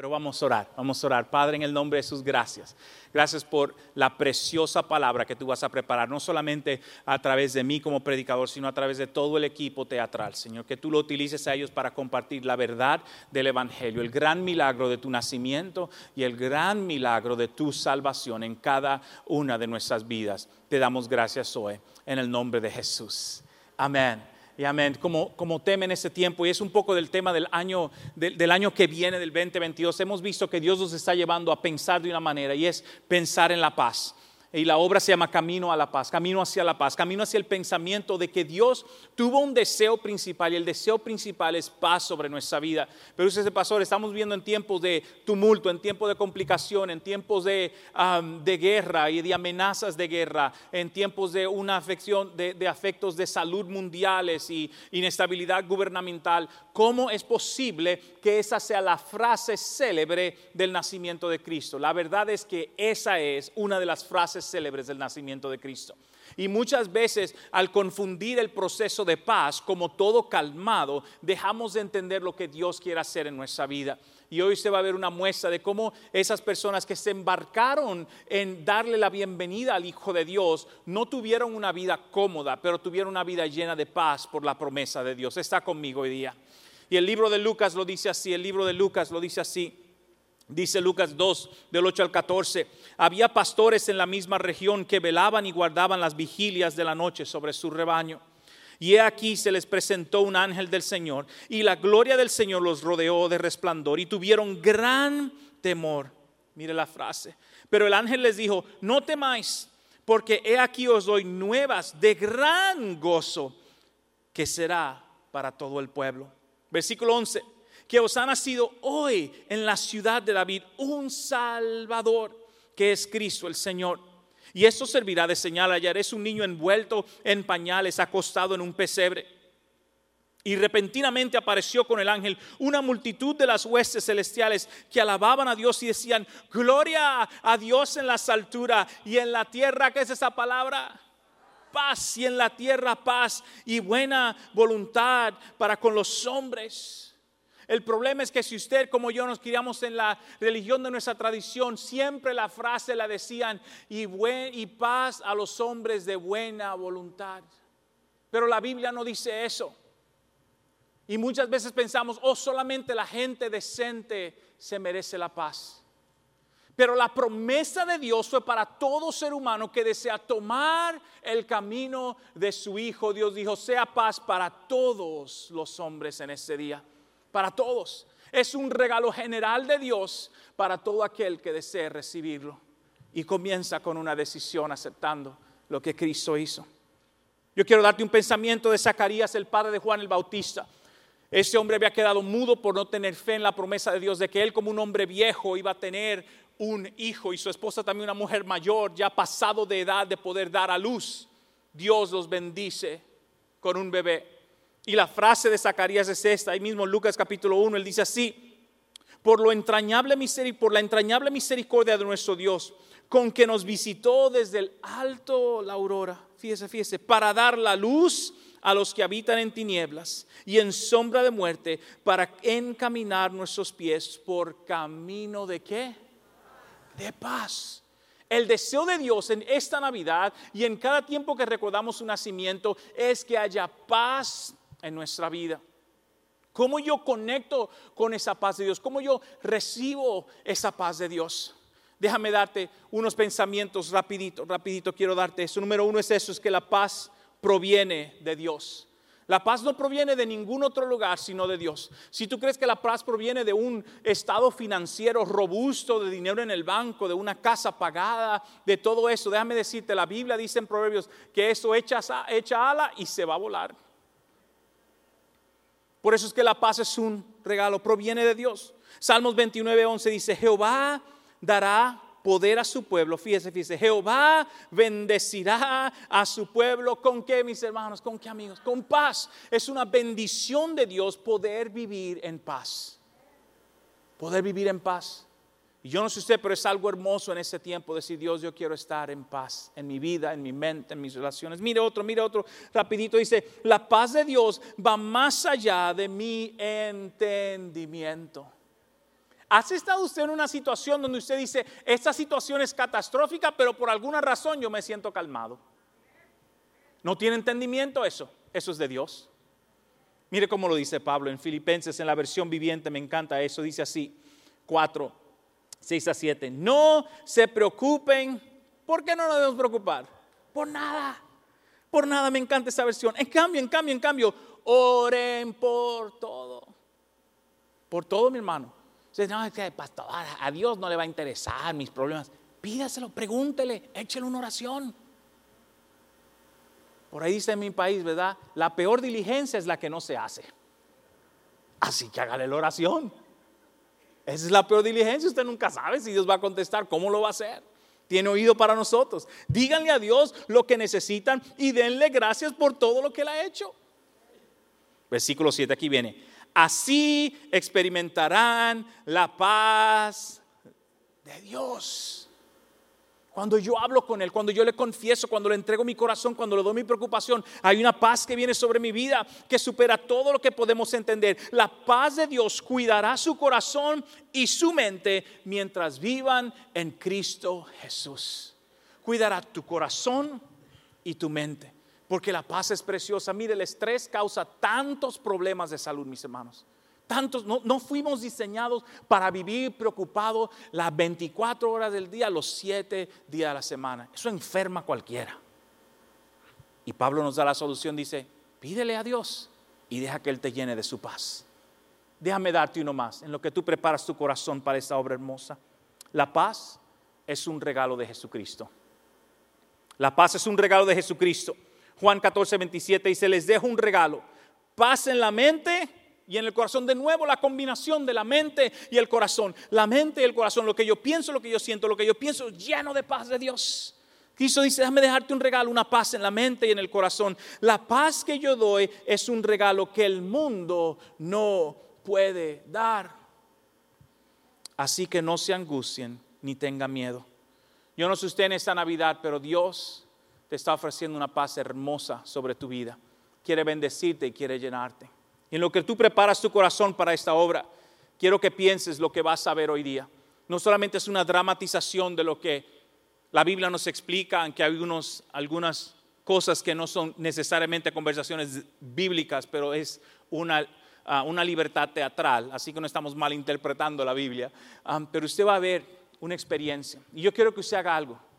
Pero vamos a orar, vamos a orar. Padre, en el nombre de Jesús, gracias. Gracias por la preciosa palabra que tú vas a preparar, no solamente a través de mí como predicador, sino a través de todo el equipo teatral, Señor. Que tú lo utilices a ellos para compartir la verdad del Evangelio, el gran milagro de tu nacimiento y el gran milagro de tu salvación en cada una de nuestras vidas. Te damos gracias hoy, en el nombre de Jesús. Amén y amén, como, como tema en ese tiempo, y es un poco del tema del año, del, año que viene, del 2022, hemos visto que Dios nos está llevando a pensar de una manera, y es pensar en la paz. Y la obra se llama Camino a la Paz, Camino hacia la Paz, Camino hacia el pensamiento de que Dios tuvo un deseo principal y el deseo principal es paz sobre nuestra vida. Pero usted, pastor, estamos viendo en tiempos de tumulto, en tiempos de complicación, en tiempos de, de guerra y de amenazas de guerra, en tiempos de una afección, de, de afectos de salud mundiales y inestabilidad gubernamental. ¿Cómo es posible que esa sea la frase célebre del nacimiento de Cristo? La verdad es que esa es una de las frases célebres del nacimiento de Cristo. Y muchas veces al confundir el proceso de paz como todo calmado, dejamos de entender lo que Dios quiere hacer en nuestra vida. Y hoy se va a ver una muestra de cómo esas personas que se embarcaron en darle la bienvenida al Hijo de Dios no tuvieron una vida cómoda, pero tuvieron una vida llena de paz por la promesa de Dios. Está conmigo hoy día. Y el libro de Lucas lo dice así, el libro de Lucas lo dice así. Dice Lucas 2, del 8 al 14, había pastores en la misma región que velaban y guardaban las vigilias de la noche sobre su rebaño. Y he aquí se les presentó un ángel del Señor, y la gloria del Señor los rodeó de resplandor, y tuvieron gran temor. Mire la frase. Pero el ángel les dijo, no temáis, porque he aquí os doy nuevas de gran gozo, que será para todo el pueblo. Versículo 11 que os ha nacido hoy en la ciudad de David un Salvador, que es Cristo el Señor. Y esto servirá de señal. es un niño envuelto en pañales, acostado en un pesebre. Y repentinamente apareció con el ángel una multitud de las huestes celestiales que alababan a Dios y decían, gloria a Dios en las alturas y en la tierra, ¿qué es esa palabra? Paz y en la tierra paz y buena voluntad para con los hombres. El problema es que si usted como yo nos criamos en la religión de nuestra tradición, siempre la frase la decían y, y paz a los hombres de buena voluntad. Pero la Biblia no dice eso. Y muchas veces pensamos, oh, solamente la gente decente se merece la paz. Pero la promesa de Dios fue para todo ser humano que desea tomar el camino de su Hijo. Dios dijo, sea paz para todos los hombres en ese día para todos. Es un regalo general de Dios para todo aquel que desee recibirlo. Y comienza con una decisión aceptando lo que Cristo hizo. Yo quiero darte un pensamiento de Zacarías, el padre de Juan el Bautista. Ese hombre había quedado mudo por no tener fe en la promesa de Dios de que él como un hombre viejo iba a tener un hijo y su esposa también una mujer mayor, ya pasado de edad de poder dar a luz. Dios los bendice con un bebé. Y la frase de Zacarías es esta, ahí mismo Lucas capítulo 1, él dice así, por, lo entrañable por la entrañable misericordia de nuestro Dios, con que nos visitó desde el alto la aurora, fíjese, fíjese, para dar la luz a los que habitan en tinieblas y en sombra de muerte, para encaminar nuestros pies por camino de qué? De paz. El deseo de Dios en esta Navidad y en cada tiempo que recordamos su nacimiento es que haya paz en nuestra vida. ¿Cómo yo conecto con esa paz de Dios? ¿Cómo yo recibo esa paz de Dios? Déjame darte unos pensamientos rapidito, rapidito quiero darte eso. Número uno es eso, es que la paz proviene de Dios. La paz no proviene de ningún otro lugar sino de Dios. Si tú crees que la paz proviene de un estado financiero robusto, de dinero en el banco, de una casa pagada, de todo eso, déjame decirte, la Biblia dice en Proverbios que eso echa, echa ala y se va a volar. Por eso es que la paz es un regalo, proviene de Dios. Salmos 29, 11 dice, Jehová dará poder a su pueblo. Fíjese, fíjese, Jehová bendecirá a su pueblo. ¿Con qué, mis hermanos? ¿Con qué, amigos? Con paz. Es una bendición de Dios poder vivir en paz. Poder vivir en paz. Y yo no sé usted, pero es algo hermoso en ese tiempo decir, Dios, yo quiero estar en paz en mi vida, en mi mente, en mis relaciones. Mire otro, mire otro, rapidito dice, la paz de Dios va más allá de mi entendimiento. ¿Has estado usted en una situación donde usted dice, esta situación es catastrófica, pero por alguna razón yo me siento calmado? ¿No tiene entendimiento eso? Eso es de Dios. Mire cómo lo dice Pablo en Filipenses, en la versión viviente, me encanta eso. Dice así, 4, 6 a 7. No se preocupen. ¿Por qué no nos debemos preocupar? Por nada. Por nada me encanta esa versión. En cambio, en cambio, en cambio, oren por todo. Por todo, mi hermano. No, es que a Dios no le va a interesar mis problemas. Pídaselo, pregúntele, échele una oración. Por ahí dice en mi país, ¿verdad? La peor diligencia es la que no se hace. Así que hágale la oración. Esa es la peor diligencia. Usted nunca sabe si Dios va a contestar, cómo lo va a hacer. Tiene oído para nosotros. Díganle a Dios lo que necesitan y denle gracias por todo lo que Él ha hecho. Versículo 7, aquí viene. Así experimentarán la paz de Dios. Cuando yo hablo con Él, cuando yo le confieso, cuando le entrego mi corazón, cuando le doy mi preocupación, hay una paz que viene sobre mi vida que supera todo lo que podemos entender. La paz de Dios cuidará su corazón y su mente mientras vivan en Cristo Jesús. Cuidará tu corazón y tu mente, porque la paz es preciosa. Mire, el estrés causa tantos problemas de salud, mis hermanos tantos, no, fuimos diseñados para vivir preocupados las 24 horas del día, los 7 días de la semana. Eso enferma a cualquiera. Y Pablo nos da la solución, dice, pídele a Dios y deja que Él te llene de su paz. Déjame darte uno más, en lo que tú preparas tu corazón para esta obra hermosa. La paz es un regalo de Jesucristo. La paz es un regalo de Jesucristo. Juan 14, 27 dice, les dejo un regalo. Paz en la mente y en el corazón. De nuevo la combinación de la mente y el corazón. La mente y el corazón, lo que yo pienso, lo que yo siento, lo que yo pienso, lleno de paz de Dios. Cristo dice, déjame dejarte un regalo, una paz en la mente y en el corazón. La paz que yo doy es un regalo que el mundo no puede dar. Así que no se angustien ni tengan miedo. Yo no sé usted en esta Navidad, pero Dios te está ofreciendo una paz hermosa sobre tu vida. Quiere bendecirte y quiere llenarte en lo que tú preparas tu corazón para esta obra, quiero que pienses lo que vas a ver hoy día. No solamente es una dramatización de lo que la Biblia nos explica, aunque hay algunas cosas que no son necesariamente conversaciones bíblicas, pero es una, ah, una libertad teatral, así que no estamos malinterpretando la Biblia. Ah, pero usted va a ver una experiencia. Y yo quiero que usted haga algo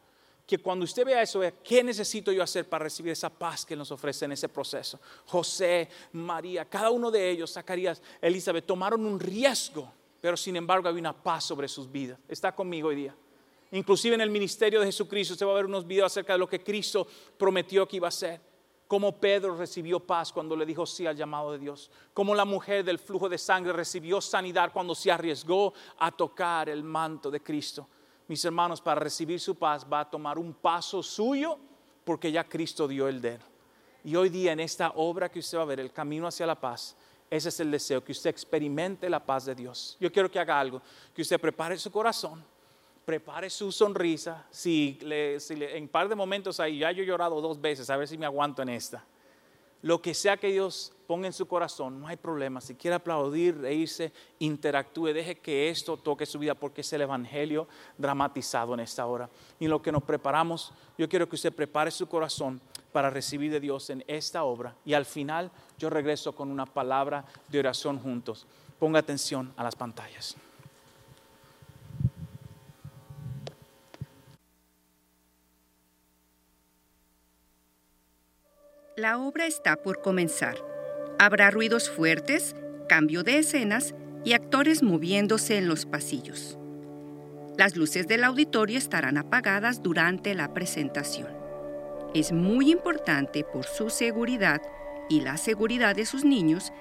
que cuando usted vea eso, vea qué necesito yo hacer para recibir esa paz que nos ofrece en ese proceso. José, María, cada uno de ellos, Zacarías, Elizabeth, tomaron un riesgo, pero sin embargo había una paz sobre sus vidas. Está conmigo hoy día. Inclusive en el ministerio de Jesucristo, usted va a ver unos videos acerca de lo que Cristo prometió que iba a hacer. Cómo Pedro recibió paz cuando le dijo sí al llamado de Dios. Cómo la mujer del flujo de sangre recibió sanidad cuando se arriesgó a tocar el manto de Cristo mis hermanos, para recibir su paz va a tomar un paso suyo porque ya Cristo dio el de Y hoy día en esta obra que usted va a ver, el camino hacia la paz, ese es el deseo, que usted experimente la paz de Dios. Yo quiero que haga algo, que usted prepare su corazón, prepare su sonrisa. Si, en un par de momentos ahí, ya yo he llorado dos veces, a ver si me aguanto en esta. Lo que sea que Dios ponga en su corazón, no hay problema. Si quiere aplaudir, reírse, interactúe, deje que esto toque su vida porque es el Evangelio dramatizado en esta hora. Y lo que nos preparamos, yo quiero que usted prepare su corazón para recibir de Dios en esta obra. Y al final yo regreso con una palabra de oración juntos. Ponga atención a las pantallas. La obra está por comenzar. Habrá ruidos fuertes, cambio de escenas y actores moviéndose en los pasillos. Las luces del auditorio estarán apagadas durante la presentación. Es muy importante por su seguridad y la seguridad de sus niños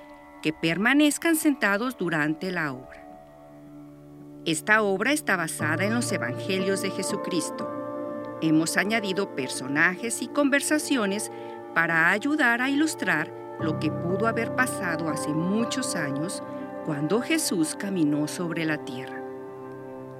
que permanezcan sentados durante la obra. Esta obra está basada en los Evangelios de Jesucristo. Hemos añadido personajes y conversaciones para ayudar a ilustrar lo que pudo haber pasado hace muchos años cuando Jesús caminó sobre la tierra.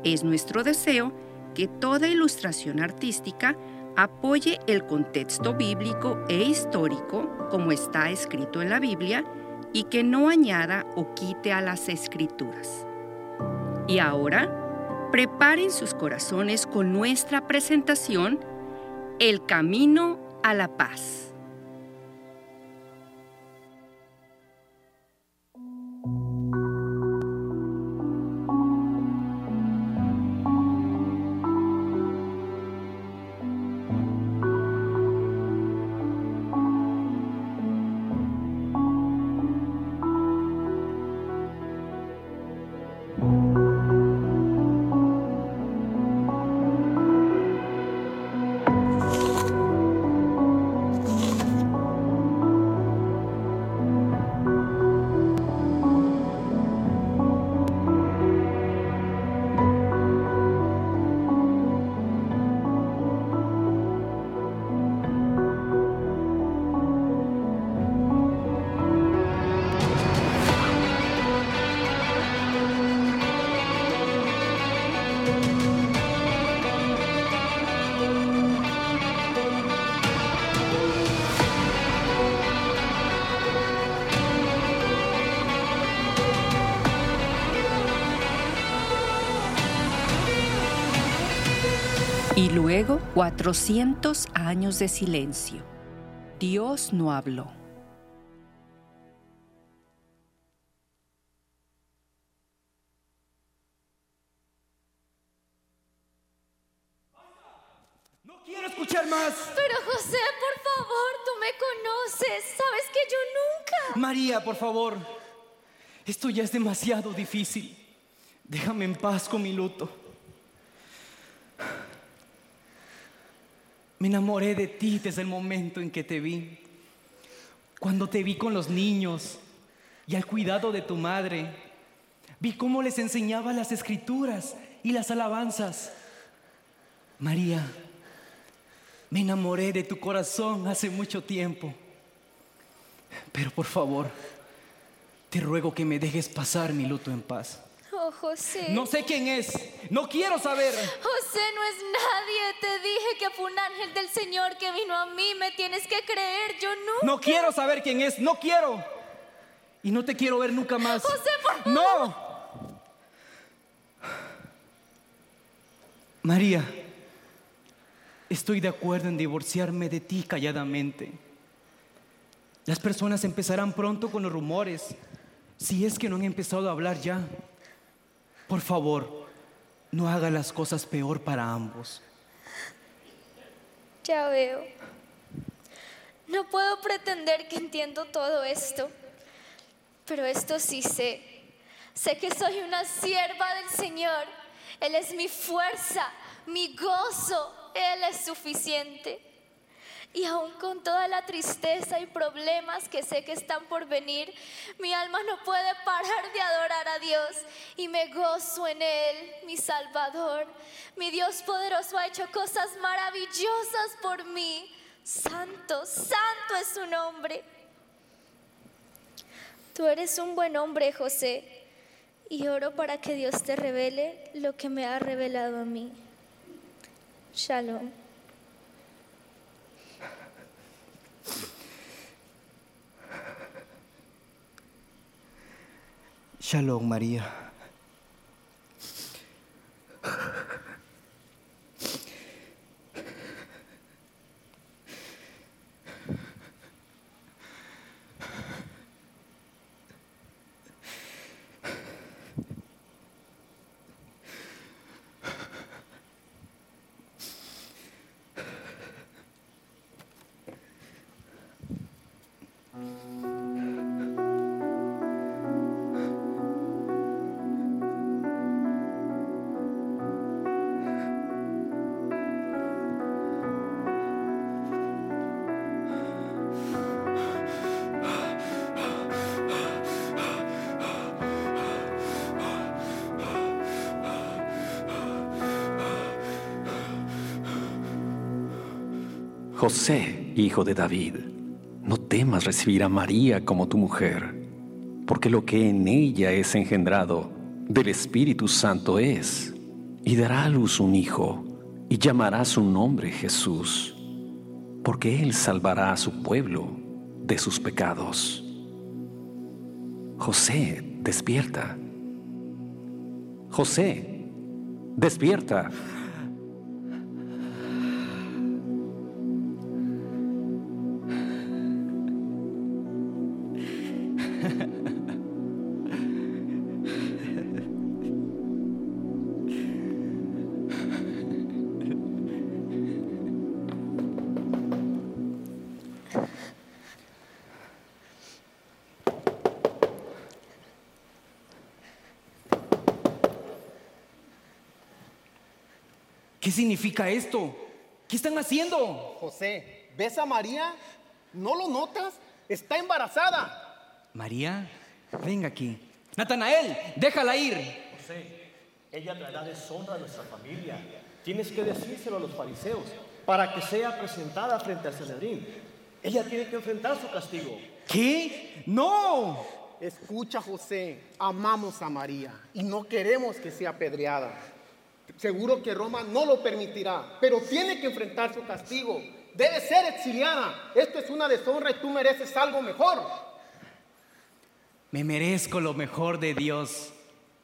Es nuestro deseo que toda ilustración artística apoye el contexto bíblico e histórico como está escrito en la Biblia y que no añada o quite a las escrituras. Y ahora, preparen sus corazones con nuestra presentación, El Camino a la Paz. Y luego 400 años de silencio. Dios no habló. No quiero escuchar más. Pero José, por favor, tú me conoces. Sabes que yo nunca... María, por favor. Esto ya es demasiado difícil. Déjame en paz con mi luto. Me enamoré de ti desde el momento en que te vi. Cuando te vi con los niños y al cuidado de tu madre, vi cómo les enseñaba las escrituras y las alabanzas. María, me enamoré de tu corazón hace mucho tiempo. Pero por favor, te ruego que me dejes pasar mi luto en paz. José. No sé quién es, no quiero saber. José no es nadie. Te dije que fue un ángel del Señor que vino a mí. Me tienes que creer. Yo nunca... No quiero saber quién es, no quiero. Y no te quiero ver nunca más. José, por favor. No. María, estoy de acuerdo en divorciarme de ti calladamente. Las personas empezarán pronto con los rumores, si es que no han empezado a hablar ya. Por favor, no haga las cosas peor para ambos. Ya veo. No puedo pretender que entiendo todo esto, pero esto sí sé. Sé que soy una sierva del Señor. Él es mi fuerza, mi gozo. Él es suficiente. Y aún con toda la tristeza y problemas que sé que están por venir, mi alma no puede parar de adorar a Dios y me gozo en Él, mi Salvador. Mi Dios poderoso ha hecho cosas maravillosas por mí. Santo, santo es su nombre. Tú eres un buen hombre, José, y oro para que Dios te revele lo que me ha revelado a mí. Shalom. Shalom, María. José, hijo de David, no temas recibir a María como tu mujer, porque lo que en ella es engendrado del Espíritu Santo es, y dará a luz un hijo, y llamará su nombre Jesús, porque él salvará a su pueblo de sus pecados. José, despierta. José, despierta. Significa esto? ¿Qué están haciendo? José, ¿ves a María? ¿No lo notas? Está embarazada. María, venga aquí. Natanael, déjala ir. José, ella traerá deshonra a nuestra familia. Tienes que decírselo a los fariseos para que sea presentada frente al Sanedrín. Ella tiene que enfrentar su castigo. ¿Qué? No. Escucha, José, amamos a María y no queremos que sea apedreada. Seguro que Roma no lo permitirá, pero tiene que enfrentar su castigo. Debe ser exiliada. Esto es una deshonra y tú mereces algo mejor. Me merezco lo mejor de Dios.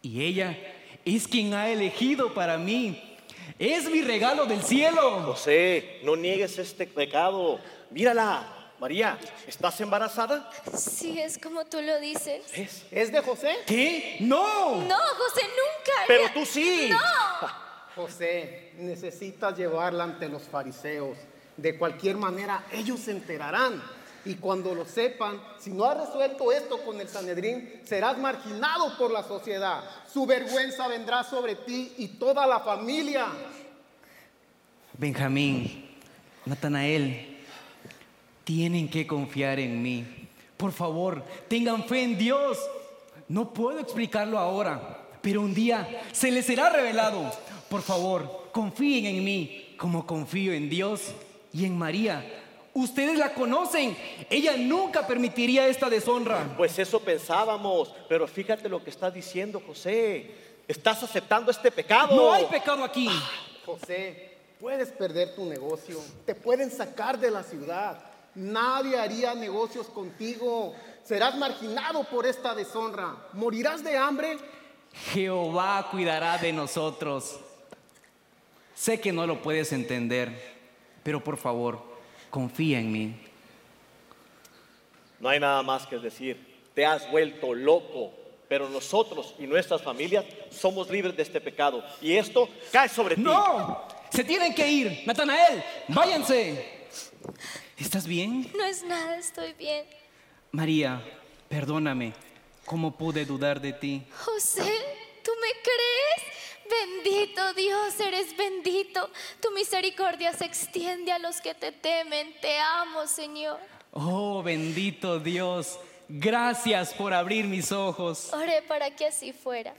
Y ella es quien ha elegido para mí. Es mi regalo del cielo. José, no niegues este pecado. Mírala. María, ¿estás embarazada? Sí, es como tú lo dices. ¿Es? ¿Es de José? ¿Qué? No. No, José, nunca. Pero tú sí. José, necesitas llevarla ante los fariseos. De cualquier manera, ellos se enterarán. Y cuando lo sepan, si no has resuelto esto con el Sanedrín, serás marginado por la sociedad. Su vergüenza vendrá sobre ti y toda la familia. Benjamín, Natanael, tienen que confiar en mí. Por favor, tengan fe en Dios. No puedo explicarlo ahora, pero un día se les será revelado. Por favor, confíen en mí como confío en Dios y en María. Ustedes la conocen. Ella nunca permitiría esta deshonra. Pues eso pensábamos, pero fíjate lo que estás diciendo, José. Estás aceptando este pecado. No hay pecado aquí. José, puedes perder tu negocio. Te pueden sacar de la ciudad. Nadie haría negocios contigo. Serás marginado por esta deshonra. Morirás de hambre Jehová cuidará de nosotros. Sé que no lo puedes entender, pero por favor, confía en mí. No hay nada más que decir. Te has vuelto loco. Pero nosotros y nuestras familias somos libres de este pecado. Y esto cae sobre ti. ¡No! Se tienen que ir. Natanael, váyanse. ¿Estás bien? No es nada, estoy bien. María, perdóname. ¿Cómo pude dudar de ti? José, ¿tú me crees? Bendito Dios, eres bendito. Tu misericordia se extiende a los que te temen. Te amo, Señor. Oh, bendito Dios. Gracias por abrir mis ojos. Oré para que así fuera.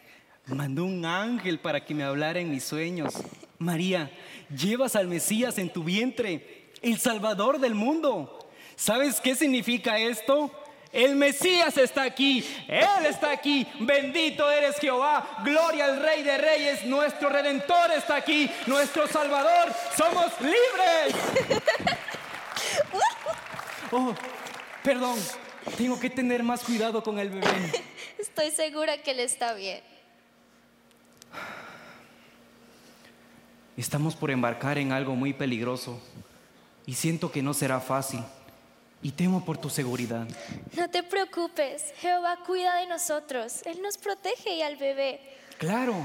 Mandó un ángel para que me hablara en mis sueños. María, llevas al Mesías en tu vientre, el Salvador del mundo. ¿Sabes qué significa esto? El Mesías está aquí, Él está aquí, bendito eres Jehová, gloria al Rey de Reyes, nuestro Redentor está aquí, nuestro Salvador, somos libres. Oh, perdón, tengo que tener más cuidado con el bebé. Estoy segura que él está bien. Estamos por embarcar en algo muy peligroso y siento que no será fácil y temo por tu seguridad. No te preocupes, Jehová cuida de nosotros. Él nos protege y al bebé. Claro,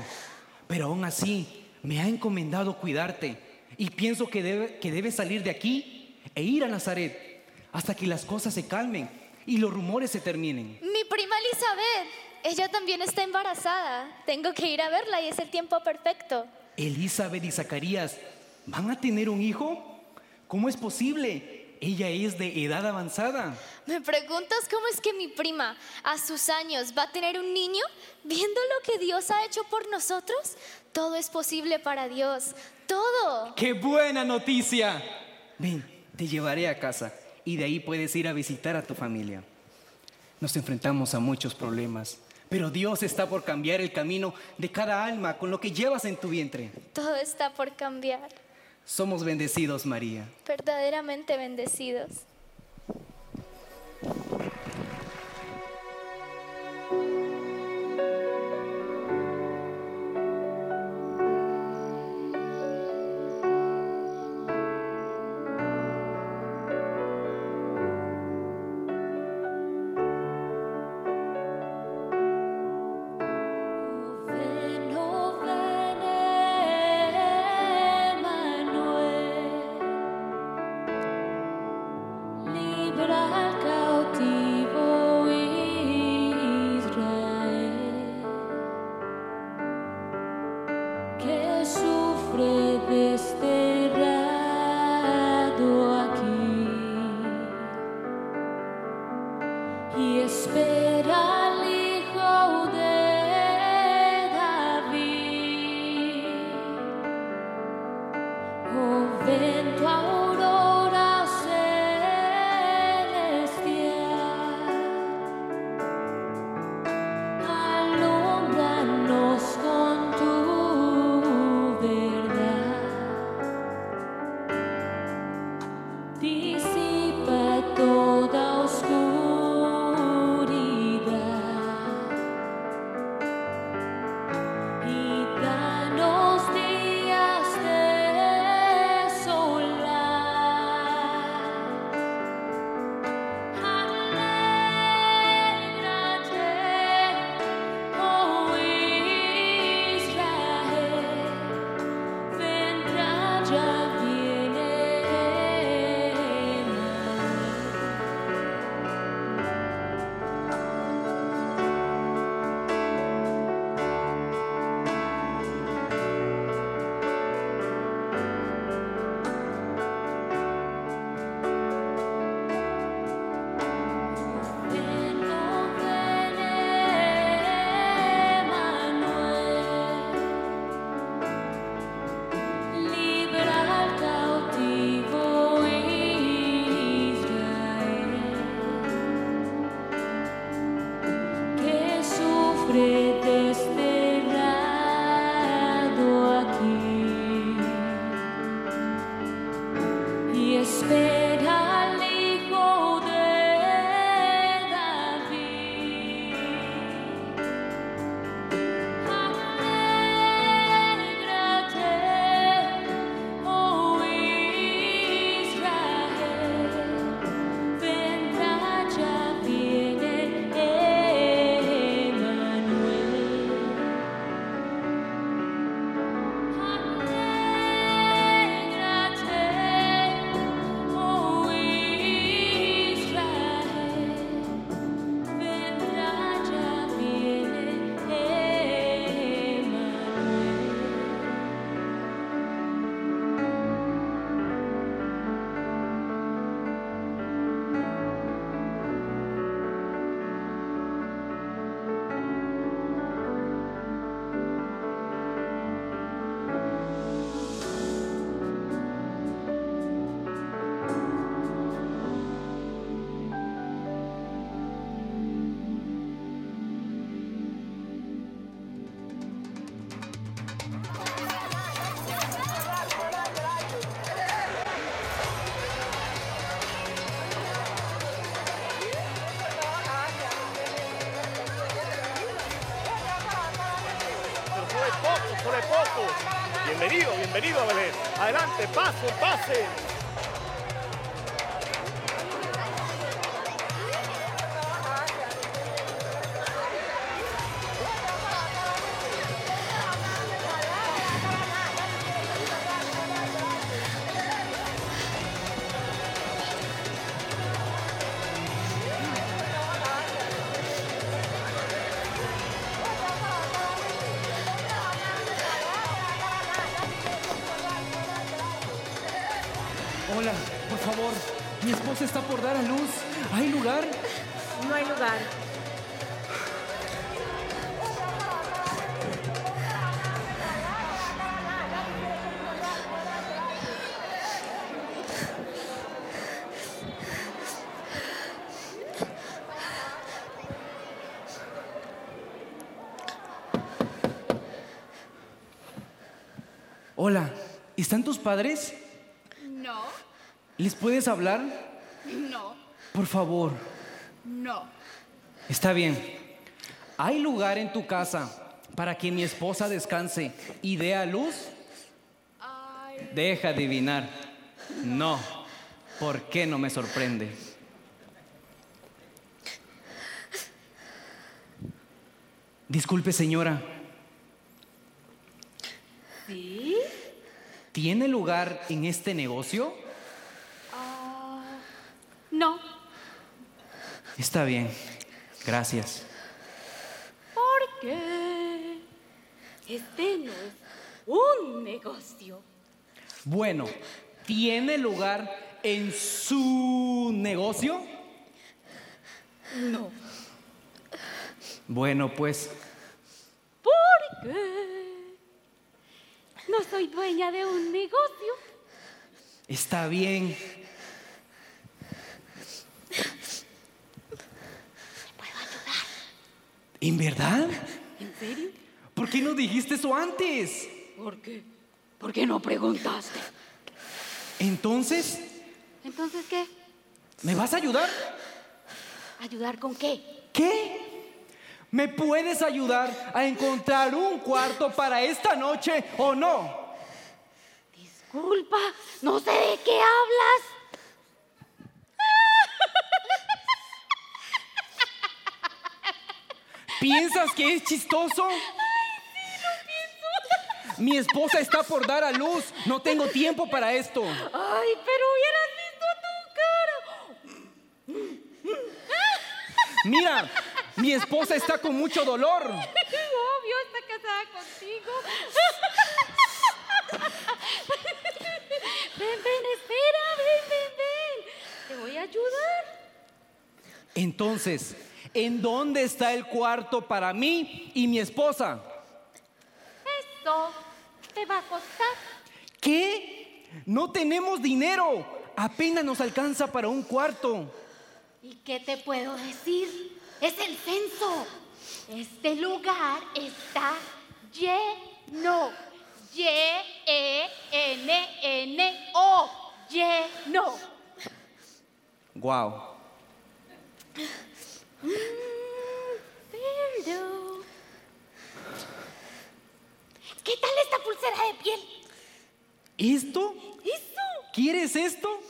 pero aún así me ha encomendado cuidarte y pienso que debe, que debes salir de aquí e ir a Nazaret hasta que las cosas se calmen y los rumores se terminen. Mi prima Elizabeth, ella también está embarazada. Tengo que ir a verla y es el tiempo perfecto. Elizabeth y Zacarías van a tener un hijo. ¿Cómo es posible? Ella es de edad avanzada. ¿Me preguntas cómo es que mi prima a sus años va a tener un niño? Viendo lo que Dios ha hecho por nosotros, todo es posible para Dios. Todo. ¡Qué buena noticia! Ven, te llevaré a casa y de ahí puedes ir a visitar a tu familia. Nos enfrentamos a muchos problemas, pero Dios está por cambiar el camino de cada alma con lo que llevas en tu vientre. Todo está por cambiar. Somos bendecidos, María. Verdaderamente bendecidos. adelante, pase, pase. ¿Están tus padres? No. ¿Les puedes hablar? No. Por favor. No. Está bien. ¿Hay lugar en tu casa para que mi esposa descanse y dé a luz? Deja adivinar. No. ¿Por qué no me sorprende? Disculpe, señora. Sí. ¿Tiene lugar en este negocio? Ah, no. Está bien. Gracias. Porque este no es un negocio. Bueno, ¿tiene lugar en su negocio? No. Bueno, pues. ¿Por qué? No soy dueña de un negocio. está bien. ¿En verdad? ¿En serio? ¿Por qué no dijiste eso antes? ¿Por qué? ¿Por qué no preguntaste? Entonces, Entonces, ¿qué? ¿me vas a ayudar? ¿Ayudar con qué? ¿Qué? ¿Me puedes ayudar a encontrar un cuarto para esta noche o no? Disculpa, no sé de qué hablas. ¿Piensas que es chistoso? Mi esposa está por dar a luz. No tengo tiempo para esto. Ay, pero hubieras visto tu cara. Mira, mi esposa está con mucho dolor. Obvio, está casada contigo. Ven, ven, espera, ven, ven, ven. Te voy a ayudar. Entonces, ¿en dónde está el cuarto para mí y mi esposa? Esto te va a costar. ¿Qué? No tenemos dinero. Apenas nos alcanza para un cuarto. ¿Y qué te puedo decir? Es el censo. Este lugar está lleno. Y-E-N-N-O. Lleno. Wow. ¿Qué tal esta pulsera de piel? ¿Esto? ¿Eso? ¿Quieres esto?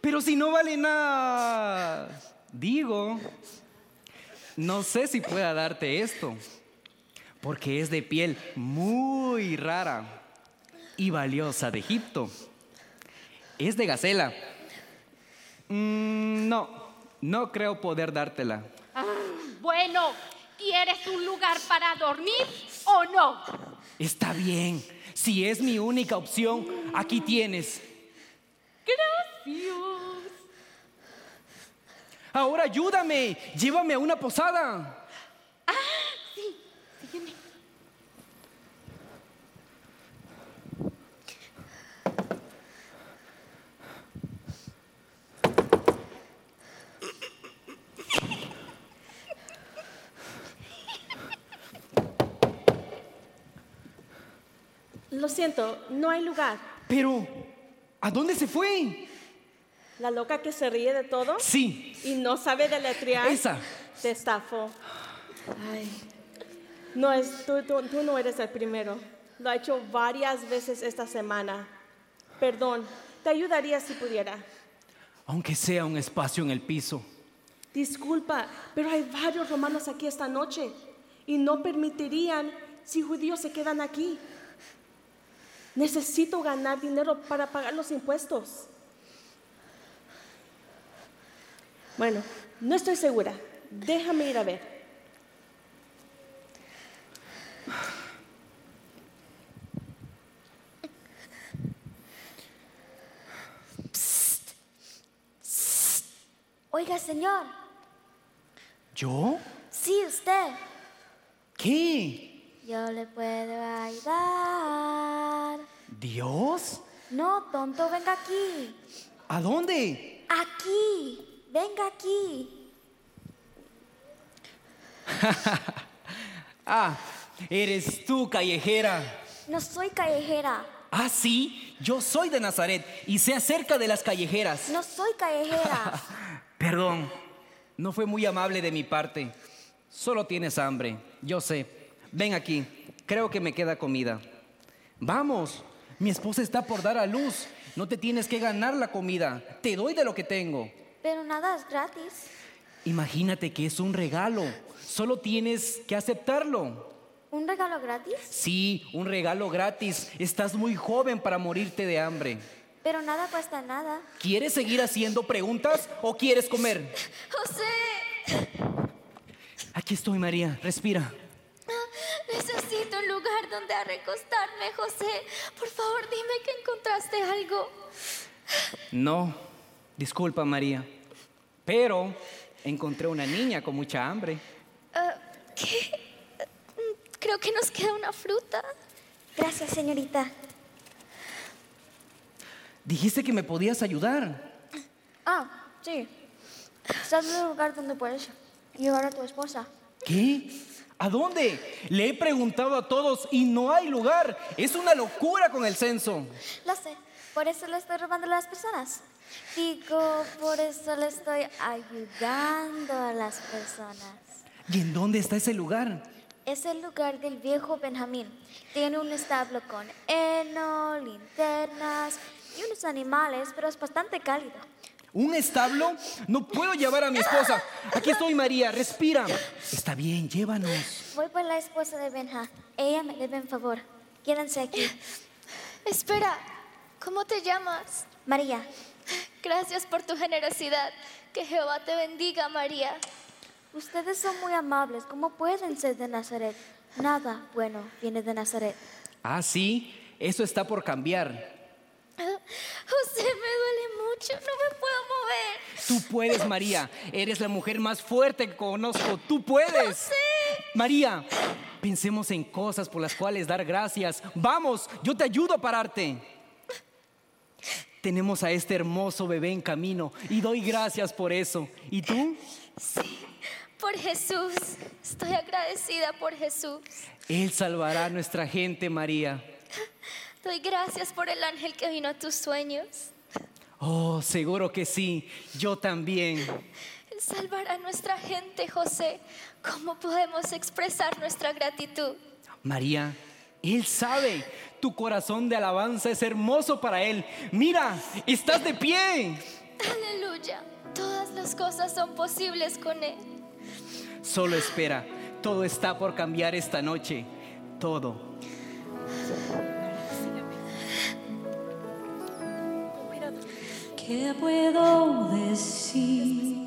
Pero si no vale nada. Digo, no sé si pueda darte esto, porque es de piel muy rara y valiosa de Egipto. Es de gacela. Mm, no, no creo poder dártela. Ah, bueno, ¿quieres un lugar para dormir o no? Está bien, si es mi única opción, aquí tienes. Gracias. Ahora ayúdame, llévame a una posada. Sígueme. Lo siento, no hay lugar. Pero, ¿a dónde se fue? La loca que se ríe de todo Sí, y no sabe deletrear. esa. Te estafó. Ay. No es, tú, tú, tú no eres el primero. Lo ha hecho varias veces esta semana. Perdón, te ayudaría si pudiera. Aunque sea un espacio en el piso. Disculpa, pero hay varios romanos aquí esta noche y no permitirían si judíos se quedan aquí. Necesito ganar dinero para pagar los impuestos. Bueno, no estoy segura. Déjame ir a ver. Oiga, señor. ¿Yo? Sí, usted. ¿Qué? Yo le puedo ayudar. ¿Dios? No, tonto, venga aquí. ¿A dónde? Aquí. Venga aquí. Ah, eres tú, callejera. No soy callejera. Ah, sí, yo soy de Nazaret y sé acerca de las callejeras. No soy callejera. Perdón, no fue muy amable de mi parte. Solo tienes hambre, yo sé. Ven aquí, creo que me queda comida. Vamos, mi esposa está por dar a luz. No te tienes que ganar la comida. Te doy de lo que tengo. Pero nada es gratis. Imagínate que es un regalo. Solo tienes que aceptarlo. ¿Un regalo gratis? Sí, un regalo gratis. Estás muy joven para morirte de hambre. Pero nada cuesta nada. ¿Quieres seguir haciendo preguntas o quieres comer? José, Aquí estoy, María. Respira. necesito un lugar donde recostarme, José. Por favor, dime que encontraste algo. No, disculpa María, pero encontré una niña con mucha hambre. Ah, ¿Qué? Creo que nos queda una fruta. Gracias, señorita. Dijiste que me podías ayudar. Ah, sí. Estás en el lugar donde puedes llevar a tu esposa. ¿Qué? ¿A dónde? Le he preguntado a todos y no hay lugar. Es una locura con el censo. Lo sé. Por eso le estoy robando a las personas. Digo, por eso le estoy ayudando a las personas. ¿Y en dónde está ese lugar? Es el lugar del viejo Benjamín. Tiene un establo con heno, linternas y unos animales, pero es bastante cálido. ¿Un establo? No puedo llevar a mi esposa. Aquí estoy, María. Respira. Está bien, llévanos. Voy por la esposa de Benja. Ella me debe un favor. Quédense aquí. Espera, ¿cómo te llamas? María, Gracias por tu generosidad. Que Jehová te bendiga, María. ustedes son muy amables. ¿Cómo pueden ser de Nazaret? Nada bueno viene de Nazaret. Ah, sí. Eso está por cambiar. José, me duele mucho. No me puedo mover. Tú puedes, María. Eres la mujer más fuerte que conozco. Tú puedes. María, pensemos en cosas por las cuales dar gracias. Vamos, yo te ayudo a pararte. Tenemos a este hermoso bebé en camino y doy gracias por eso. ¿Y tú? Sí, por Jesús. Estoy agradecida por Jesús. Él salvará a nuestra gente, María. Doy gracias por el ángel que vino a tus sueños. Oh, seguro que sí. Yo también. Él salvará a nuestra gente, José. ¿Cómo podemos expresar nuestra gratitud? María, Él sabe. Tu corazón de alabanza es hermoso para Él. Mira, estás de pie. Aleluya. Todas las cosas son posibles con Él. Solo espera. Todo está por cambiar esta noche. Todo. ¿Qué puedo decir?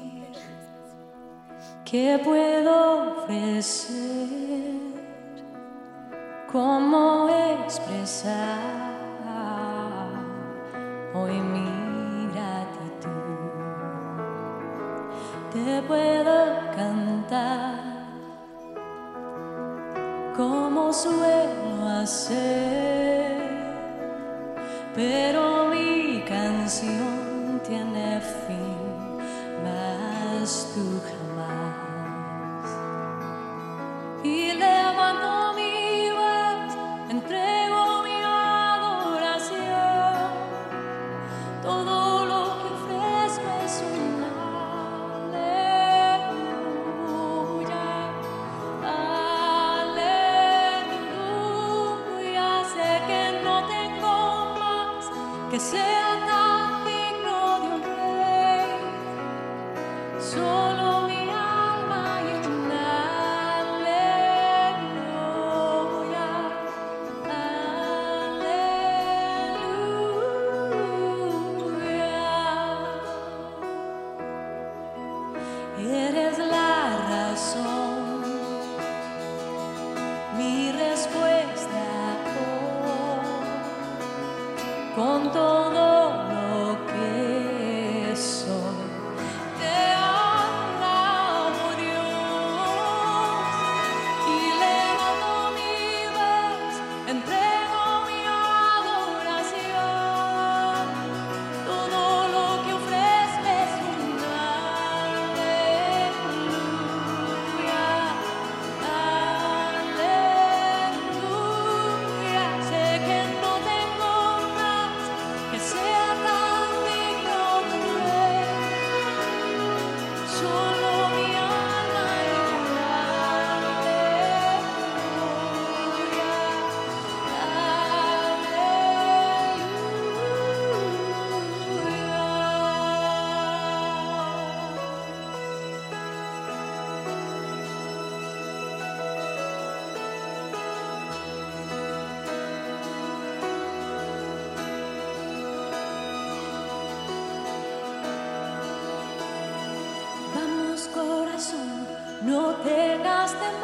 ¿Qué puedo ofrecer? ¿Cómo expresar hoy mi gratitud? Te puedo cantar como suelo hacer pero mi canción tiene fin, mas tú jamás. Corazón,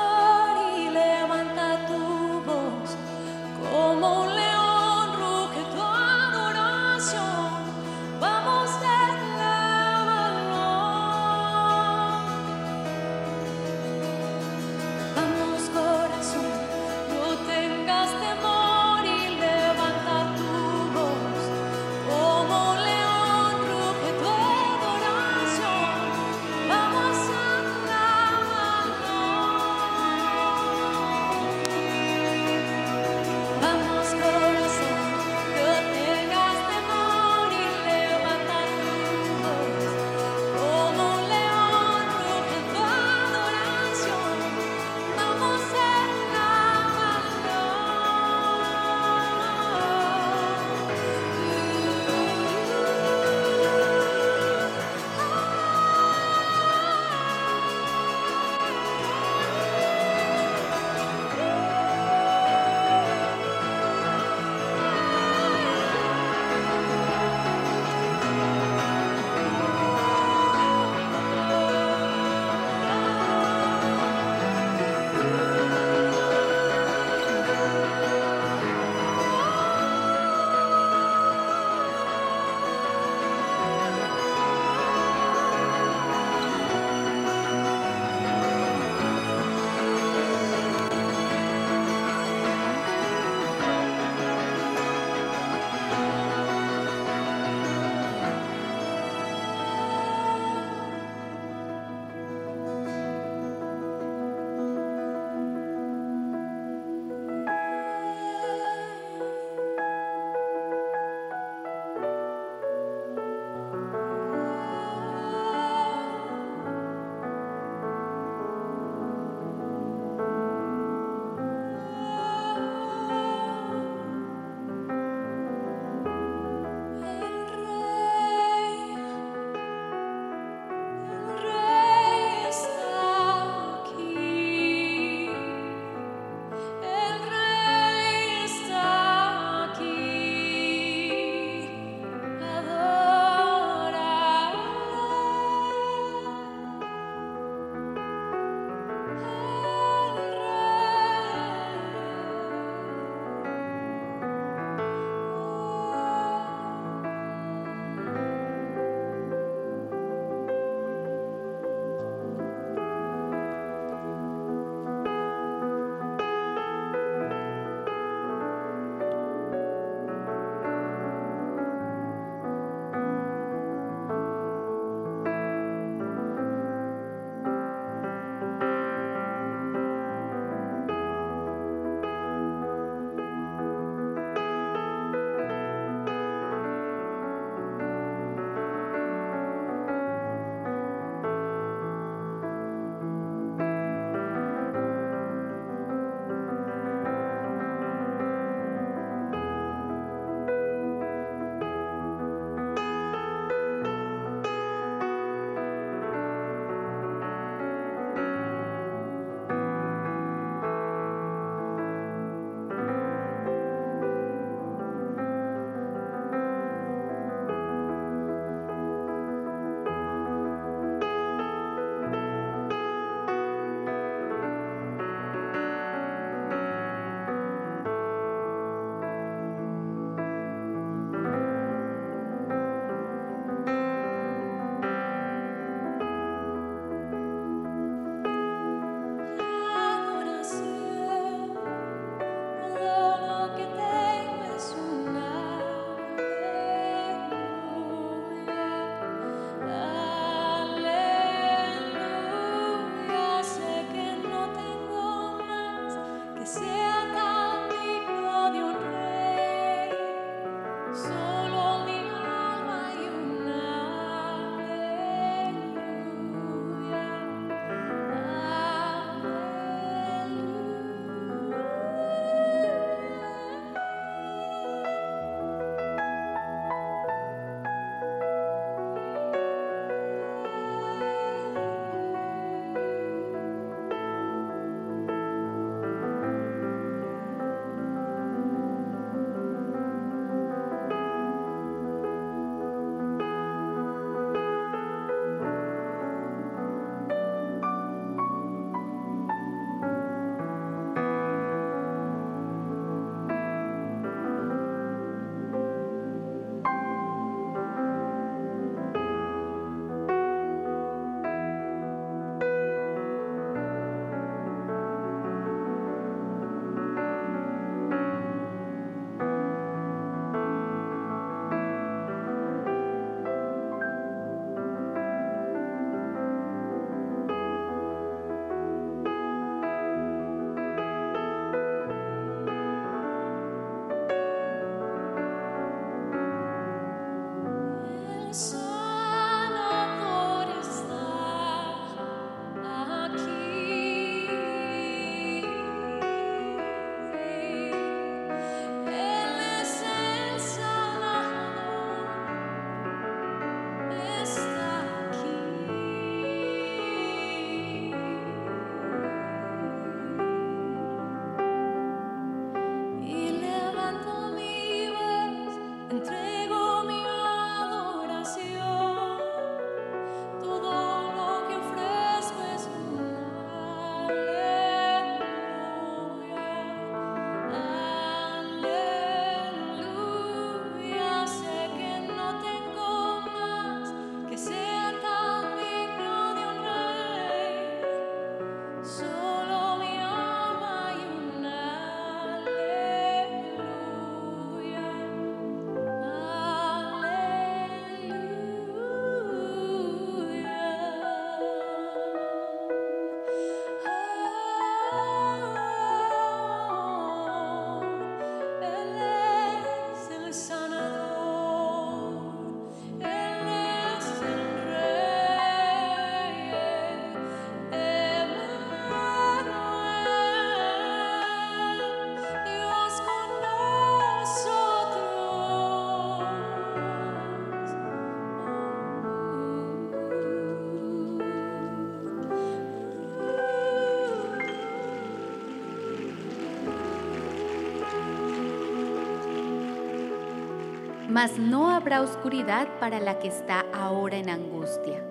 mas no habrá oscuridad para la que está ahora en angustia.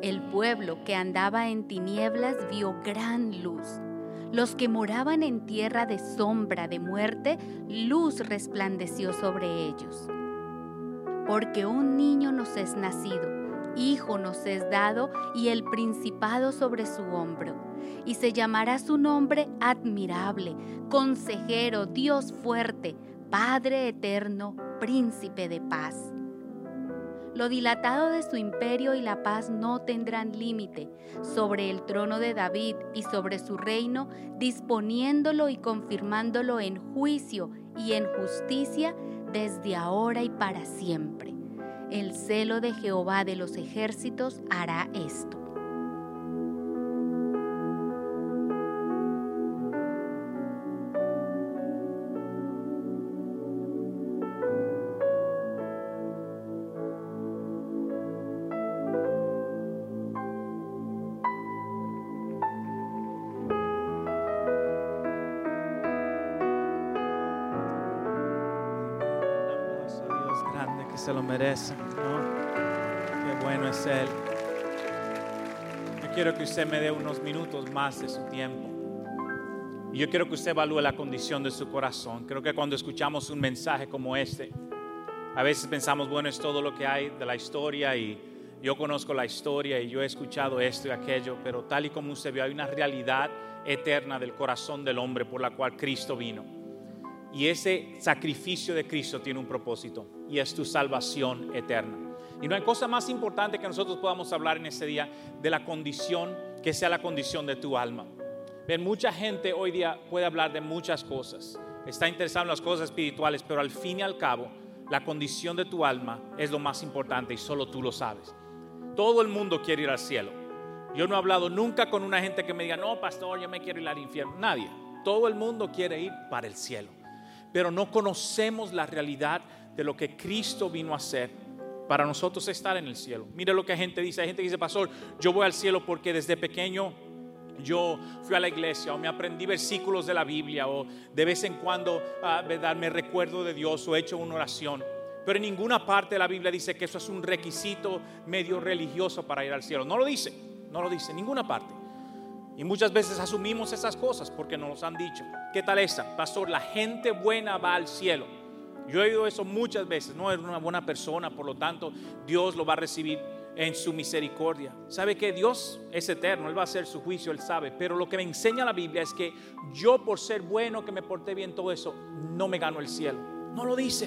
El pueblo que andaba en tinieblas vio gran luz. Los que moraban en tierra de sombra de muerte, luz resplandeció sobre ellos. Porque un niño nos es nacido, hijo nos es dado, y el principado sobre su hombro. Y se llamará su nombre admirable, consejero, Dios fuerte, Padre eterno, príncipe de paz. Lo dilatado de su imperio y la paz no tendrán límite sobre el trono de David y sobre su reino, disponiéndolo y confirmándolo en juicio y en justicia desde ahora y para siempre. El celo de Jehová de los ejércitos hará esto. Se lo merece. ¿no? Qué bueno es Él. Yo quiero que usted me dé unos minutos más de su tiempo. Y yo quiero que usted evalúe la condición de su corazón. Creo que cuando escuchamos un mensaje como este, a veces pensamos, bueno, es todo lo que hay de la historia y yo conozco la historia y yo he escuchado esto y aquello, pero tal y como usted vio, hay una realidad eterna del corazón del hombre por la cual Cristo vino. Y ese sacrificio de Cristo tiene un propósito y es tu salvación eterna. Y no hay cosa más importante que nosotros podamos hablar en este día de la condición que sea la condición de tu alma. Ven, mucha gente hoy día puede hablar de muchas cosas, está interesado en las cosas espirituales, pero al fin y al cabo, la condición de tu alma es lo más importante y solo tú lo sabes. Todo el mundo quiere ir al cielo. Yo no he hablado nunca con una gente que me diga, no, pastor, yo me quiero ir al infierno. Nadie. Todo el mundo quiere ir para el cielo. Pero no conocemos la realidad de lo que Cristo vino a hacer para nosotros estar en el cielo. Mire lo que gente dice. Hay gente que dice, pastor, yo voy al cielo porque desde pequeño yo fui a la iglesia o me aprendí versículos de la Biblia o de vez en cuando ah, me recuerdo de Dios o he hecho una oración. Pero en ninguna parte de la Biblia dice que eso es un requisito medio religioso para ir al cielo. No lo dice, no lo dice, en ninguna parte. Y muchas veces asumimos esas cosas porque nos los han dicho. ¿Qué tal esa? Pastor, la gente buena va al cielo. Yo he oído eso muchas veces. No es una buena persona, por lo tanto, Dios lo va a recibir en su misericordia. ¿Sabe que Dios es eterno? Él va a hacer su juicio, Él sabe. Pero lo que me enseña la Biblia es que yo por ser bueno, que me porté bien, todo eso, no me gano el cielo. No lo dice.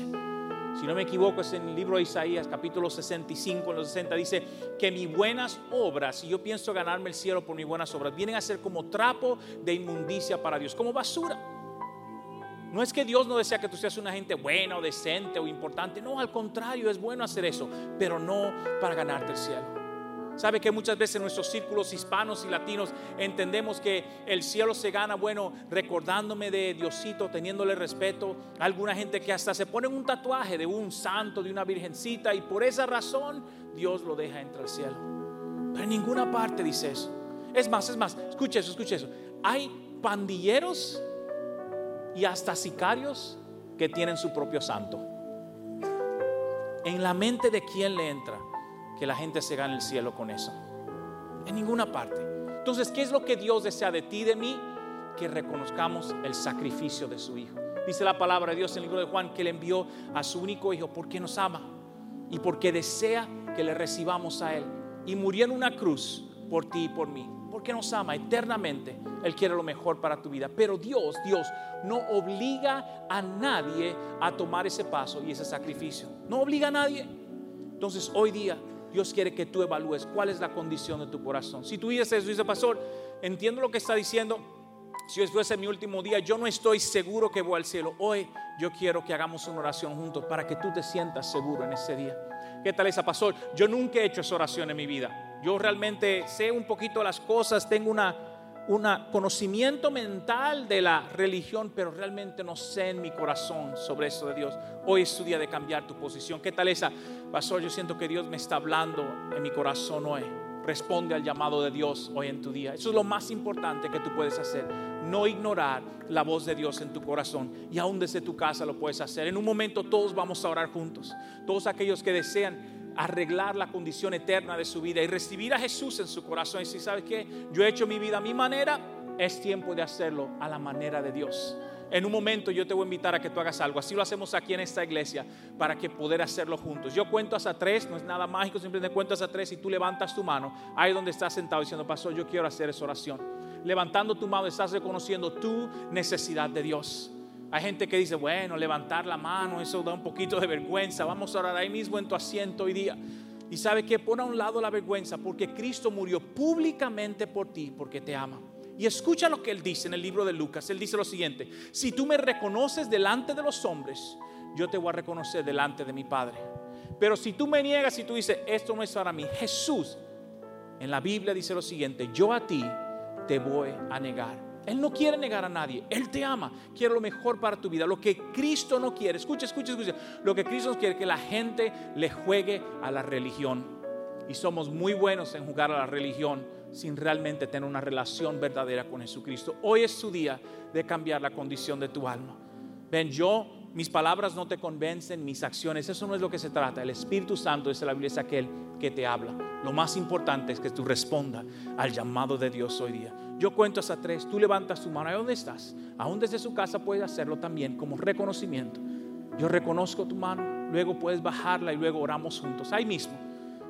Si no me equivoco, es en el libro de Isaías, capítulo 65, en los 60, dice que mis buenas obras, si yo pienso ganarme el cielo por mis buenas obras, vienen a ser como trapo de inmundicia para Dios, como basura. No es que Dios no desea que tú seas una gente buena o decente o importante, no, al contrario, es bueno hacer eso, pero no para ganarte el cielo. Sabe que muchas veces nuestros círculos hispanos y latinos entendemos que el cielo se gana, bueno, recordándome de Diosito, teniéndole respeto. Alguna gente que hasta se pone un tatuaje de un santo, de una virgencita, y por esa razón Dios lo deja entrar al cielo. Pero en ninguna parte dice eso. Es más, es más, escuche eso, escuche eso. Hay pandilleros y hasta sicarios que tienen su propio santo. En la mente de quién le entra que la gente se gane el cielo con eso. En ninguna parte. Entonces, ¿qué es lo que Dios desea de ti de mí? Que reconozcamos el sacrificio de su Hijo. Dice la palabra de Dios en el libro de Juan que le envió a su único Hijo porque nos ama y porque desea que le recibamos a Él. Y murió en una cruz por ti y por mí. Porque nos ama eternamente. Él quiere lo mejor para tu vida. Pero Dios, Dios no obliga a nadie a tomar ese paso y ese sacrificio. No obliga a nadie. Entonces hoy día Dios quiere que tú evalúes cuál es la condición de tu corazón. Si tú dices eso, dice pastor, entiendo lo que está diciendo. Si hoy fuese mi último día, yo no estoy seguro que voy al cielo. Hoy yo quiero que hagamos una oración juntos para que tú te sientas seguro en ese día. ¿Qué tal esa pastor? Yo nunca he hecho esa oración en mi vida. Yo realmente sé un poquito las cosas, tengo una un conocimiento mental de la religión, pero realmente no sé en mi corazón sobre eso de Dios. Hoy es tu día de cambiar tu posición. ¿Qué tal esa? Pastor, yo siento que Dios me está hablando en mi corazón hoy. Responde al llamado de Dios hoy en tu día. Eso es lo más importante que tú puedes hacer. No ignorar la voz de Dios en tu corazón. Y aún desde tu casa lo puedes hacer. En un momento todos vamos a orar juntos. Todos aquellos que desean arreglar la condición eterna de su vida y recibir a Jesús en su corazón. Y si sabes que yo he hecho mi vida a mi manera, es tiempo de hacerlo a la manera de Dios. En un momento yo te voy a invitar a que tú hagas algo. Así lo hacemos aquí en esta iglesia para que poder hacerlo juntos. Yo cuento hasta tres, no es nada mágico, simplemente cuento hasta tres y tú levantas tu mano ahí donde estás sentado diciendo, Pastor, yo quiero hacer esa oración. Levantando tu mano estás reconociendo tu necesidad de Dios. Hay gente que dice, bueno, levantar la mano, eso da un poquito de vergüenza. Vamos a orar ahí mismo en tu asiento hoy día. Y sabe que pon a un lado la vergüenza porque Cristo murió públicamente por ti, porque te ama. Y escucha lo que él dice en el libro de Lucas. Él dice lo siguiente, si tú me reconoces delante de los hombres, yo te voy a reconocer delante de mi Padre. Pero si tú me niegas y tú dices, esto no es para mí, Jesús en la Biblia dice lo siguiente, yo a ti te voy a negar. Él no quiere negar a nadie, Él te ama, quiere lo mejor para tu vida. Lo que Cristo no quiere, escucha, escucha, escucha, lo que Cristo no quiere que la gente le juegue a la religión. Y somos muy buenos en jugar a la religión sin realmente tener una relación verdadera con Jesucristo. Hoy es tu día de cambiar la condición de tu alma. Ven, yo, mis palabras no te convencen, mis acciones, eso no es lo que se trata. El Espíritu Santo, dice la Biblia, es aquel que te habla. Lo más importante es que tú respondas al llamado de Dios hoy día. Yo cuento hasta tres, tú levantas tu mano, ¿a dónde estás? Aún desde su casa puedes hacerlo también como reconocimiento. Yo reconozco tu mano, luego puedes bajarla y luego oramos juntos. Ahí mismo.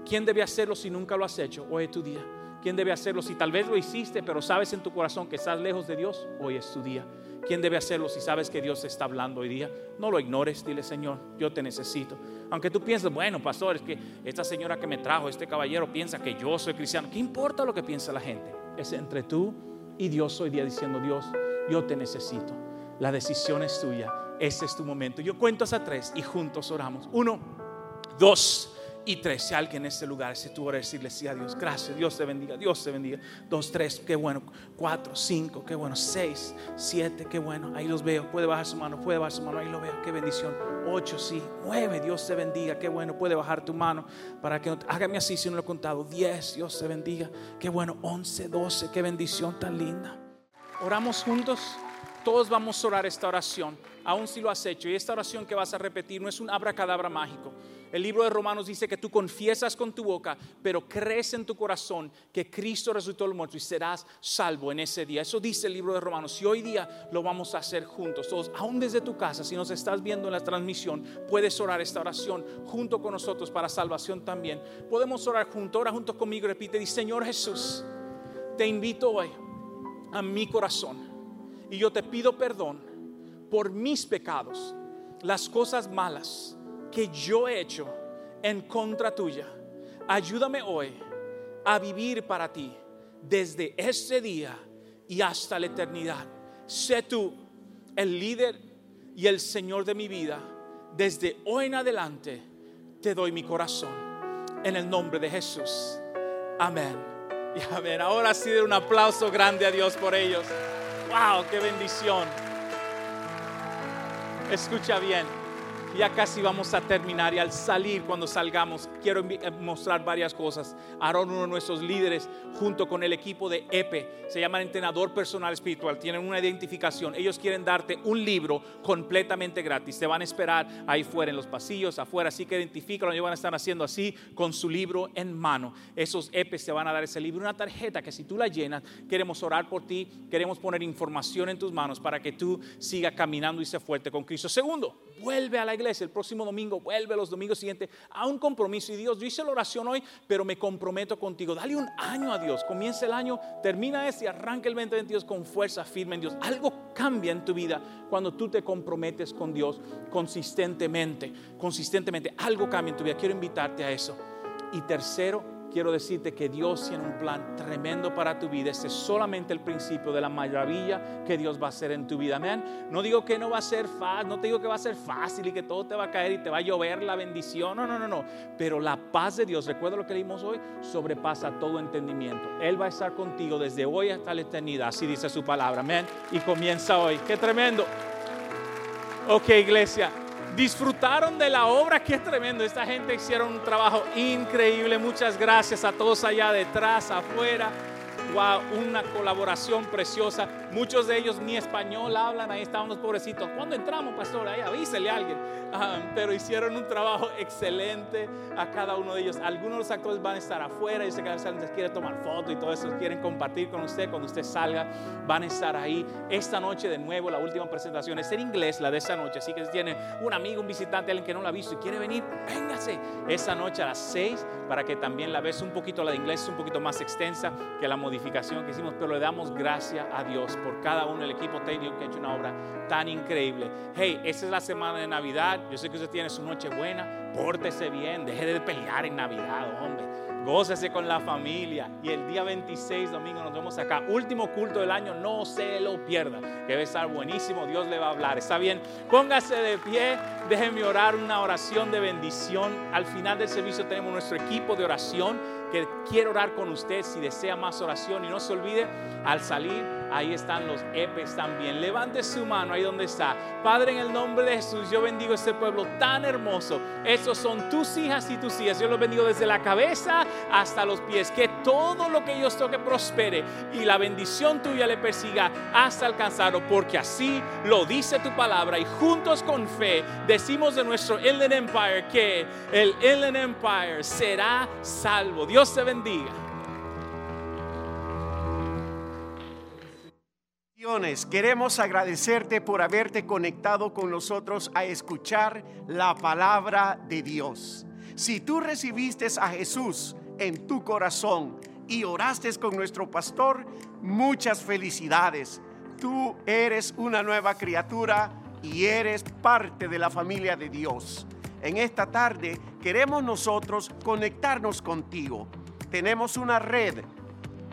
¿Quién debe hacerlo si nunca lo has hecho? Hoy es tu día. ¿Quién debe hacerlo? Si tal vez lo hiciste, pero sabes en tu corazón que estás lejos de Dios, hoy es tu día. ¿Quién debe hacerlo si sabes que Dios está hablando hoy día? No lo ignores, dile Señor, yo te necesito. Aunque tú pienses, bueno, pastor, es que esta señora que me trajo, este caballero piensa que yo soy cristiano. ¿Qué importa lo que piensa la gente? Es entre tú y Dios hoy día diciendo, Dios, yo te necesito. La decisión es tuya. Ese es tu momento. Yo cuento hasta tres y juntos oramos. Uno, dos y tres. Si alguien en este lugar, si tú oras, decirle sí a Dios, gracias, Dios te bendiga, Dios te bendiga. Dos, tres, qué bueno. Cuatro, cinco, qué bueno. Seis, siete, qué bueno. Ahí los veo. Puede bajar su mano, puede bajar su mano, ahí lo veo, qué bendición. Ocho, sí. Nueve, Dios te bendiga, qué bueno. Puede bajar tu mano para que hágame así si no lo he contado. Diez, Dios te bendiga, qué bueno. Once, doce, qué bendición tan linda. Oramos juntos. Todos vamos a orar esta oración, aun si lo has hecho. Y esta oración que vas a repetir no es un abracadabra mágico. El libro de Romanos dice que tú confiesas con tu boca, pero crees en tu corazón que Cristo resucitó del muerto y serás salvo en ese día. Eso dice el libro de Romanos. Y hoy día lo vamos a hacer juntos, todos, aún desde tu casa, si nos estás viendo en la transmisión, puedes orar esta oración junto con nosotros para salvación también. Podemos orar juntos, ora junto conmigo, repite, dice, Señor Jesús, te invito hoy a mi corazón y yo te pido perdón por mis pecados, las cosas malas que yo he hecho en contra tuya. Ayúdame hoy a vivir para ti desde este día y hasta la eternidad. Sé tú el líder y el Señor de mi vida. Desde hoy en adelante te doy mi corazón. En el nombre de Jesús. Amén. Y amén. Ahora sí un aplauso grande a Dios por ellos. ¡Wow! ¡Qué bendición! Escucha bien. Ya casi vamos a terminar y al salir, cuando salgamos, quiero eh, mostrar varias cosas. Aaron, uno de nuestros líderes, junto con el equipo de EPE, se llama entrenador personal espiritual, tienen una identificación. Ellos quieren darte un libro completamente gratis. Te van a esperar ahí fuera, en los pasillos, afuera. Así que identifícalo. Ellos van a estar haciendo así con su libro en mano. Esos EPE te van a dar ese libro, una tarjeta que si tú la llenas, queremos orar por ti, queremos poner información en tus manos para que tú sigas caminando y se fuerte con Cristo. Segundo, vuelve a la iglesia el próximo domingo, vuelve los domingos siguientes a un compromiso. Y Dios, yo hice la oración hoy, pero me comprometo contigo. Dale un año a Dios. Comienza el año, termina este y arranca el 2022 con fuerza firme en Dios. Algo cambia en tu vida cuando tú te comprometes con Dios consistentemente. Consistentemente, algo cambia en tu vida. Quiero invitarte a eso. Y tercero, quiero decirte que Dios tiene un plan tremendo para tu vida. Este es solamente el principio de la maravilla que Dios va a hacer en tu vida. Amén. No digo que no va a ser fácil, no te digo que va a ser fácil y que todo te va a caer y te va a llover la bendición. No, no, no, no. Pero la paz de Dios, recuerda lo que leímos hoy, sobrepasa todo entendimiento. Él va a estar contigo desde hoy hasta la eternidad. Así dice su palabra. Amén. Y comienza hoy. Qué tremendo. Ok, iglesia. Disfrutaron de la obra, qué tremendo. Esta gente hicieron un trabajo increíble. Muchas gracias a todos allá detrás, afuera. Wow, una colaboración preciosa. Muchos de ellos ni español hablan, ahí estaban pobrecitos. ¿Cuándo entramos, pastor? Ahí avísele a alguien. Ah, pero hicieron un trabajo excelente a cada uno de ellos. Algunos de los actores van a estar afuera. Sé que a veces les quiere tomar fotos y todo eso, quieren compartir con usted cuando usted salga. Van a estar ahí esta noche de nuevo. La última presentación es en inglés, la de esta noche. Así que si tiene un amigo, un visitante, alguien que no la ha visto y quiere venir, véngase esta noche a las 6 para que también la ves un poquito. La de inglés es un poquito más extensa que la modificación que hicimos, pero le damos gracias a Dios por cada uno del equipo técnico que ha hecho una obra tan increíble. Hey, esta es la semana de Navidad. Yo sé que usted tiene su noche buena. Pórtese bien, deje de pelear en Navidad, hombre. Gócese con la familia. Y el día 26, domingo, nos vemos acá. Último culto del año, no se lo pierda. Que debe estar buenísimo. Dios le va a hablar. ¿Está bien? Póngase de pie. Déjeme orar una oración de bendición. Al final del servicio tenemos nuestro equipo de oración que quiere orar con usted si desea más oración. Y no se olvide, al salir, ahí están los EPES también. Levante su mano ahí donde está. Padre, en el nombre de Jesús, yo bendigo este pueblo tan hermoso. Esos son tus hijas y tus hijas. Yo los bendigo desde la cabeza hasta los pies. Que todo lo que ellos toque prospere y la bendición tuya le persiga hasta alcanzarlo. Porque así lo dice tu palabra. Y juntos con fe decimos de nuestro Inland Empire que el Inland Empire será salvo. Dios te bendiga. Queremos agradecerte por haberte conectado con nosotros a escuchar la palabra de Dios. Si tú recibiste a Jesús en tu corazón y oraste con nuestro pastor, muchas felicidades. Tú eres una nueva criatura y eres parte de la familia de Dios. En esta tarde queremos nosotros conectarnos contigo. Tenemos una red,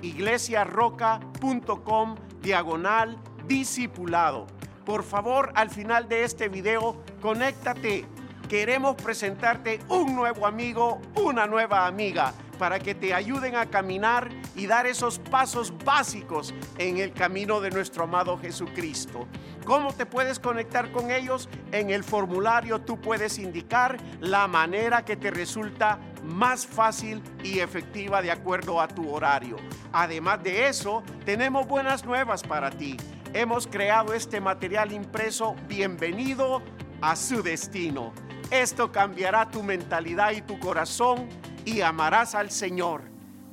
iglesiarroca.com diagonal discipulado. Por favor, al final de este video, conéctate. Queremos presentarte un nuevo amigo, una nueva amiga, para que te ayuden a caminar y dar esos pasos básicos en el camino de nuestro amado Jesucristo. ¿Cómo te puedes conectar con ellos? En el formulario tú puedes indicar la manera que te resulta más fácil y efectiva de acuerdo a tu horario. Además de eso, tenemos buenas nuevas para ti. Hemos creado este material impreso Bienvenido a su destino. Esto cambiará tu mentalidad y tu corazón y amarás al Señor.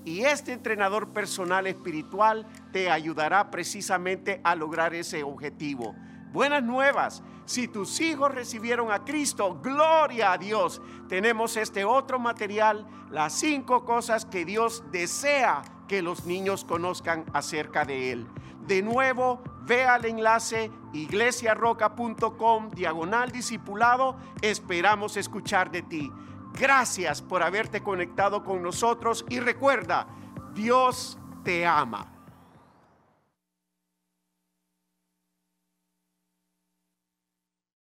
Y este entrenador personal espiritual te ayudará precisamente a lograr ese objetivo. Buenas nuevas. Si tus hijos recibieron a Cristo, gloria a Dios. Tenemos este otro material, las cinco cosas que Dios desea que los niños conozcan acerca de Él. De nuevo, ve al enlace iglesiarroca.com diagonal discipulado. Esperamos escuchar de ti. Gracias por haberte conectado con nosotros y recuerda, Dios te ama.